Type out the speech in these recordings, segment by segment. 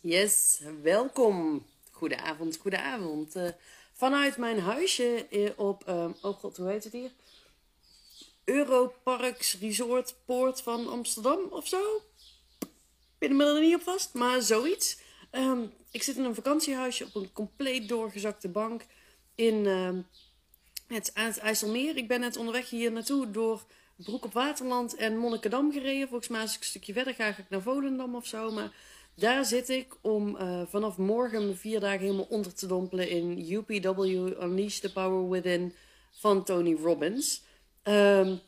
Yes, welkom. Goedenavond, goedenavond. Uh, vanuit mijn huisje op, uh, oh god, hoe heet het hier? Europarks Resort Poort van Amsterdam of zo? Ik ben er niet op vast, maar zoiets. Um, ik zit in een vakantiehuisje op een compleet doorgezakte bank in uh, het, het IJsselmeer. Ik ben net onderweg hier naartoe door Broek op Waterland en Monnikendam gereden. Volgens mij als ik een stukje verder ga, ga ik naar Volendam of zo. Maar daar zit ik om uh, vanaf morgen mijn vier dagen helemaal onder te dompelen in UPW Unleash the Power Within van Tony Robbins. Um,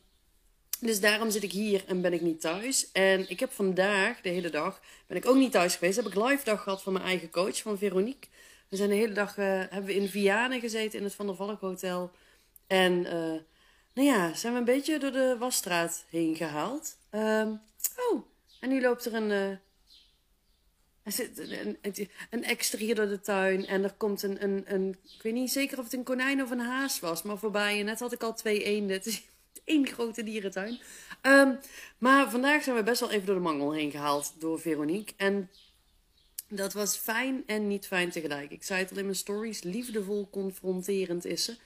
dus daarom zit ik hier en ben ik niet thuis. En ik heb vandaag, de hele dag, ben ik ook niet thuis geweest. Heb ik live dag gehad van mijn eigen coach, van Veronique. We zijn de hele dag, uh, hebben we in Vianen gezeten in het Van der Valk Hotel. En uh, nou ja, zijn we een beetje door de wasstraat heen gehaald. Um, oh, en nu loopt er een... Er zit een, extra hier door de tuin en er komt een, een, een... Ik weet niet zeker of het een konijn of een haas was, maar voorbij. En net had ik al twee eenden. Het is één grote dierentuin. Um, maar vandaag zijn we best wel even door de mangel heen gehaald door Veronique. En dat was fijn en niet fijn tegelijk. Ik zei het al in mijn stories, liefdevol confronterend is ze.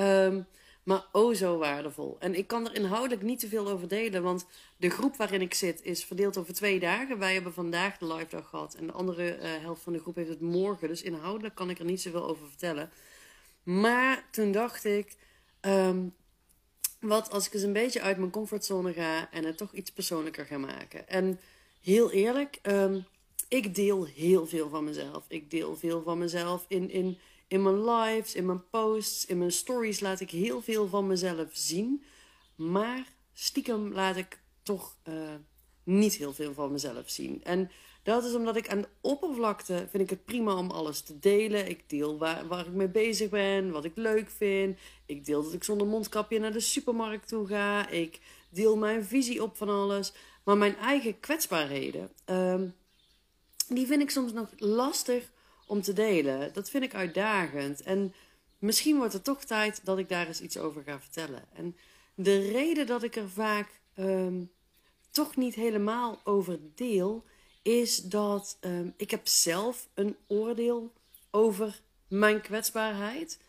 Um, maar oh zo waardevol. En ik kan er inhoudelijk niet te veel over delen, want de groep waarin ik zit is verdeeld over twee dagen. Wij hebben vandaag de live dag gehad en de andere uh, helft van de groep heeft het morgen. Dus inhoudelijk kan ik er niet zoveel over vertellen. Maar toen dacht ik, um, wat als ik eens een beetje uit mijn comfortzone ga en het toch iets persoonlijker ga maken. En heel eerlijk, um, ik deel heel veel van mezelf. Ik deel veel van mezelf in, in, in mijn lives, in mijn posts, in mijn stories laat ik heel veel van mezelf zien. Maar stiekem laat ik toch uh, niet heel veel van mezelf zien. En dat is omdat ik aan de oppervlakte vind ik het prima om alles te delen. Ik deel waar, waar ik mee bezig ben, wat ik leuk vind. Ik deel dat ik zonder mondkapje naar de supermarkt toe ga. Ik deel mijn visie op van alles. Maar mijn eigen kwetsbaarheden, um, die vind ik soms nog lastig om te delen. Dat vind ik uitdagend. En misschien wordt het toch tijd dat ik daar eens iets over ga vertellen. En de reden dat ik er vaak um, toch niet helemaal over deel, is dat um, ik heb zelf een oordeel over mijn kwetsbaarheid.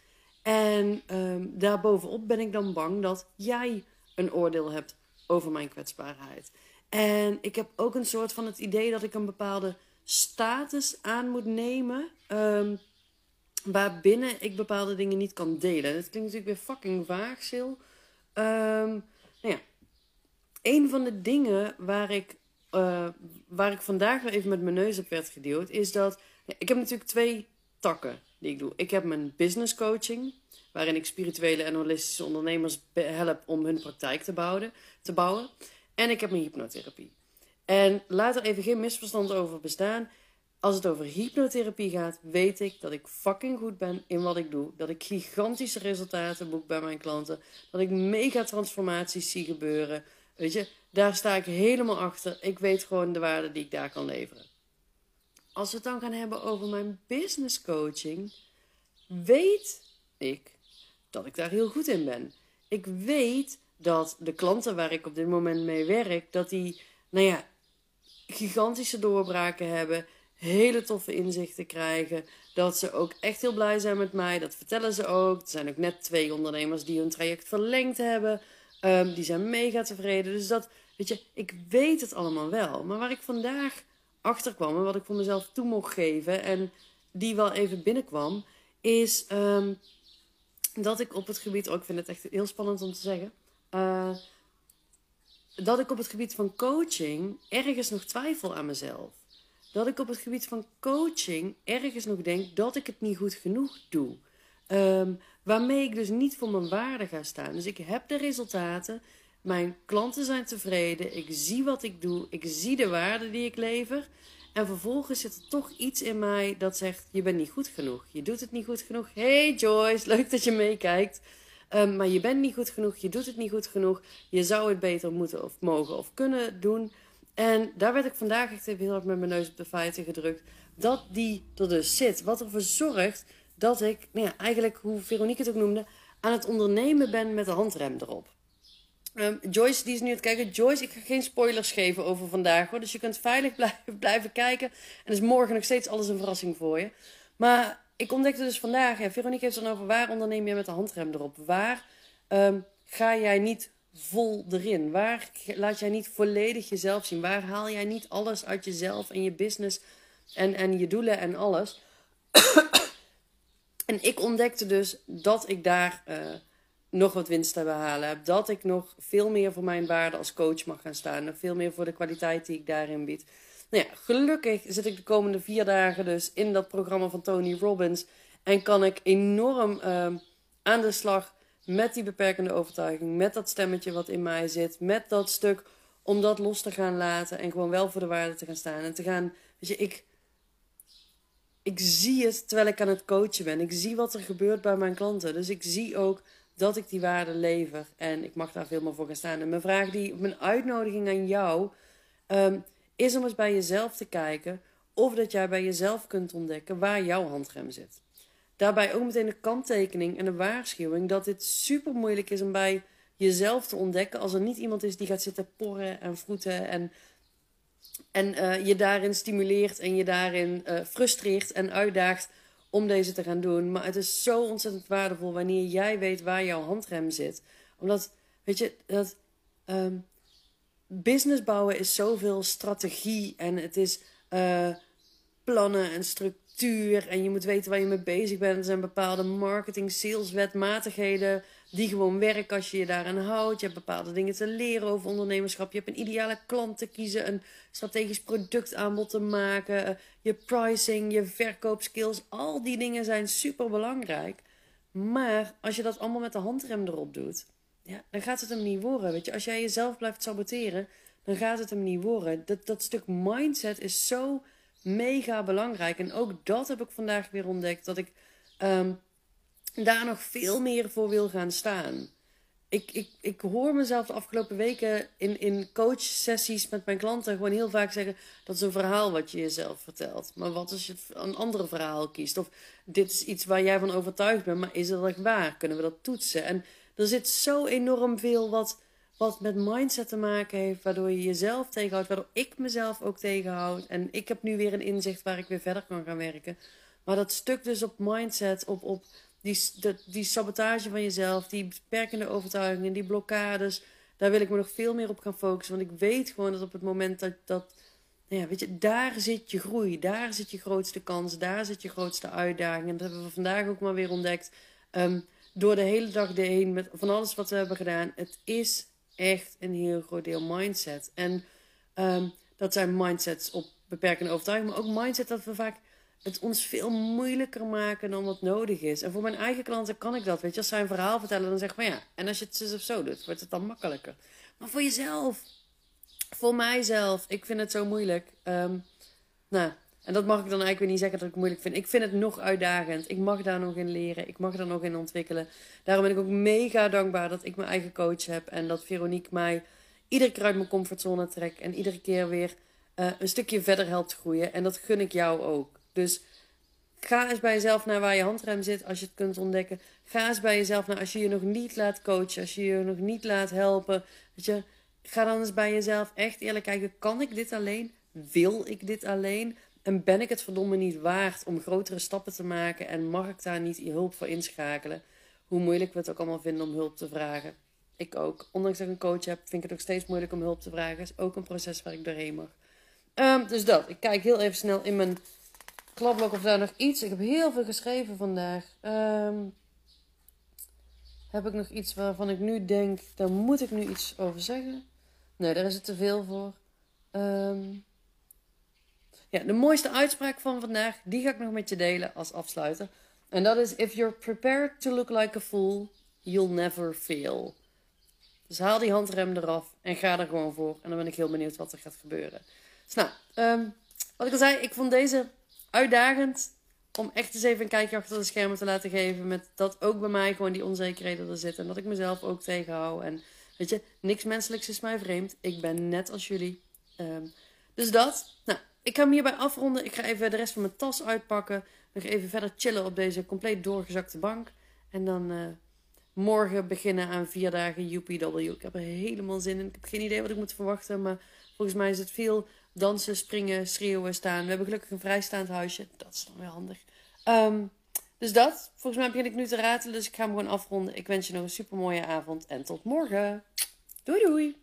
En um, daarbovenop ben ik dan bang dat jij een oordeel hebt over mijn kwetsbaarheid. En ik heb ook een soort van het idee dat ik een bepaalde status aan moet nemen. Um, waarbinnen ik bepaalde dingen niet kan delen. Dat klinkt natuurlijk weer fucking vaag, Sil. Um, nou ja. Een van de dingen waar ik, uh, waar ik vandaag weer even met mijn neus op werd gedeeld, is dat. Ik heb natuurlijk twee takken die ik doe. Ik heb mijn business coaching, waarin ik spirituele en holistische ondernemers help om hun praktijk te bouwen. Te bouwen. En ik heb mijn hypnotherapie. En laat er even geen misverstand over bestaan. Als het over hypnotherapie gaat, weet ik dat ik fucking goed ben in wat ik doe. Dat ik gigantische resultaten boek bij mijn klanten. Dat ik mega transformaties zie gebeuren. Weet je, daar sta ik helemaal achter. Ik weet gewoon de waarde die ik daar kan leveren. Als we het dan gaan hebben over mijn business coaching, weet ik dat ik daar heel goed in ben. Ik weet dat de klanten waar ik op dit moment mee werk, dat die, nou ja, gigantische doorbraken hebben, hele toffe inzichten krijgen, dat ze ook echt heel blij zijn met mij. Dat vertellen ze ook. Er zijn ook net twee ondernemers die hun traject verlengd hebben. Um, die zijn mega tevreden. Dus dat, weet je, ik weet het allemaal wel. Maar waar ik vandaag achter kwam en wat ik voor mezelf toe mocht geven en die wel even binnenkwam, is um, dat ik op het gebied, oh, ik vind het echt heel spannend om te zeggen. Uh, dat ik op het gebied van coaching ergens nog twijfel aan mezelf. Dat ik op het gebied van coaching ergens nog denk dat ik het niet goed genoeg doe. Um, waarmee ik dus niet voor mijn waarde ga staan. Dus ik heb de resultaten. Mijn klanten zijn tevreden. Ik zie wat ik doe. Ik zie de waarde die ik lever. En vervolgens zit er toch iets in mij dat zegt: Je bent niet goed genoeg. Je doet het niet goed genoeg. Hey Joyce, leuk dat je meekijkt. Um, maar je bent niet goed genoeg, je doet het niet goed genoeg. Je zou het beter moeten of mogen of kunnen doen. En daar werd ik vandaag echt even heel erg met mijn neus op de feiten gedrukt. Dat die er dus zit. Wat ervoor zorgt dat ik, nou ja, eigenlijk hoe Veronique het ook noemde, aan het ondernemen ben met de handrem erop. Ehm, Joyce, die is nu aan het kijken. Joyce, ik ga geen spoilers geven over vandaag hoor. Dus je kunt veilig blijven, blijven kijken. En is morgen nog steeds alles een verrassing voor je. Maar ik ontdekte dus vandaag, ja, Veronique heeft dan over waar onderneem je met de handrem erop? Waar ehm, ga jij niet vol erin? Waar laat jij niet volledig jezelf zien? Waar haal jij niet alles uit jezelf en je business en, en je doelen en alles? en ik ontdekte dus dat ik daar uh, nog wat winst te behalen heb. Dat ik nog veel meer voor mijn waarde als coach mag gaan staan. Nog veel meer voor de kwaliteit die ik daarin bied. Nou ja, gelukkig zit ik de komende vier dagen dus in dat programma van Tony Robbins. En kan ik enorm uh, aan de slag met die beperkende overtuiging. Met dat stemmetje wat in mij zit. Met dat stuk om dat los te gaan laten. En gewoon wel voor de waarde te gaan staan. En te gaan, weet je, ik, ik zie het terwijl ik aan het coachen ben. Ik zie wat er gebeurt bij mijn klanten. Dus ik zie ook dat ik die waarde lever. En ik mag daar veel meer voor gaan staan. En mijn vraag, die, mijn uitnodiging aan jou, ehm, is om eens bij jezelf te kijken. Of dat jij bij jezelf kunt ontdekken waar jouw handrem zit. Daarbij ook meteen een kanttekening en een waarschuwing dat dit super moeilijk is om bij jezelf te ontdekken. Als er niet iemand is die gaat zitten porren en vroeten en, en uh, je daarin stimuleert en je daarin uh, frustreert en uitdaagt om deze te gaan doen. Maar het is zo ontzettend waardevol wanneer jij weet waar jouw handrem zit. Omdat, weet je, dat um, business bouwen is zoveel strategie en het is uh, plannen en structuur. En je moet weten waar je mee bezig bent. Er zijn bepaalde marketing, sales, wetmatigheden die gewoon werken als je je daaraan houdt. Je hebt bepaalde dingen te leren over ondernemerschap. Je hebt een ideale klant te kiezen, een strategisch productaanbod te maken, eh, je pricing, je verkoopskills. Al die dingen zijn super belangrijk. Maar als je dat allemaal met de handrem erop doet, ja, dan gaat het hem niet worden. Weet je, als jij jezelf blijft saboteren, dan gaat het hem niet worden. Dat, dat stuk mindset is zo mega belangrijk. En ook dat heb ik vandaag weer ontdekt. Dat ik um, daar nog veel meer voor wil gaan staan. Ik, ik, ik hoor mezelf de afgelopen weken in, in coachsessies met mijn klanten gewoon heel vaak zeggen: dat is een verhaal wat je jezelf vertelt. Maar wat als je een ander verhaal kiest? Of dit is iets waar jij van overtuigd bent, maar is het echt waar? Kunnen we dat toetsen? En er zit zo enorm veel wat, wat met mindset te maken heeft, waardoor je jezelf tegenhoudt, waardoor ik mezelf ook tegenhoud. En ik heb nu weer een inzicht waar ik weer verder kan gaan werken. Maar dat stuk dus op mindset, op, op die, die sabotage van jezelf, die beperkende overtuigingen, die blokkades, daar wil ik me nog veel meer op gaan focussen. Want ik weet gewoon dat op het moment dat, dat nou ja, weet je, daar zit je groei, daar zit je grootste kans, daar zit je grootste uitdaging. En dat hebben we vandaag ook maar weer ontdekt. Um, door de hele dag heen met van alles wat we hebben gedaan. Het is echt een heel groot deel mindset. En um, dat zijn mindsets op beperkende overtuiging, maar ook mindset dat we vaak het ons veel moeilijker maken dan wat nodig is. En voor mijn eigen klanten kan ik dat. Weet je, als zij een verhaal vertellen, dan zeg ik van ja, en als je het zo of zo doet, wordt het dan makkelijker. Maar voor jezelf, voor mijzelf, ik vind het zo moeilijk. Um, nou, en dat mag ik dan eigenlijk weer niet zeggen dat ik moeilijk vind. Ik vind het nog uitdagend. Ik mag daar nog in leren. Ik mag daar nog in ontwikkelen. Daarom ben ik ook mega dankbaar dat ik mijn eigen coach heb. En dat Veronique mij iedere keer uit mijn comfortzone trekt. En iedere keer weer uh, een stukje verder helpt groeien. En dat gun ik jou ook. Dus ga eens bij jezelf naar waar je handrem zit als je het kunt ontdekken. Ga eens bij jezelf naar als je je nog niet laat coachen, als je je nog niet laat helpen. Weet je, ga dan eens bij jezelf echt eerlijk kijken: kan ik dit alleen? Wil ik dit alleen? En ben ik het verdomme niet waard om grotere stappen te maken? En mag ik daar niet hulp voor inschakelen? Hoe moeilijk we het ook allemaal vinden om hulp te vragen. Ik ook. Ondanks dat ik een coach heb, vind ik het ook steeds moeilijk om hulp te vragen. Is ook een proces waar ik doorheen mag. Um, dus dat. Ik kijk heel even snel in mijn klapblok of daar nog iets. Ik heb heel veel geschreven vandaag. Um, heb ik nog iets waarvan ik nu denk, daar moet ik nu iets over zeggen? Nee, daar is het te veel voor. Um, ja, de mooiste uitspraak van vandaag, die ga ik nog met je delen als afsluiter. En dat is: If you're prepared to look like a fool, you'll never fail. Dus haal die handrem eraf en ga er gewoon voor. En dan ben ik heel benieuwd wat er gaat gebeuren. Dus nou, um, wat ik al zei, ik vond deze uitdagend om echt eens even een kijkje achter de schermen te laten geven. Met dat ook bij mij gewoon die onzekerheden er zitten. En dat ik mezelf ook tegenhoud. En weet je, niks menselijks is mij vreemd. Ik ben net als jullie. Um, dus dat. Nou, ik ga hem hierbij afronden. Ik ga even de rest van mijn tas uitpakken. Nog even verder chillen op deze compleet doorgezakte bank. En dan uh, morgen beginnen aan vier dagen UPW. Ik heb er helemaal zin in. Ik heb geen idee wat ik moet verwachten. Maar volgens mij is het veel dansen, springen, schreeuwen, staan. We hebben gelukkig een vrijstaand huisje. Dat is dan weer handig. Um, dus dat. Volgens mij begin ik nu te ratelen. Dus ik ga hem gewoon afronden. Ik wens je nog een super mooie avond. En tot morgen. Doei doei.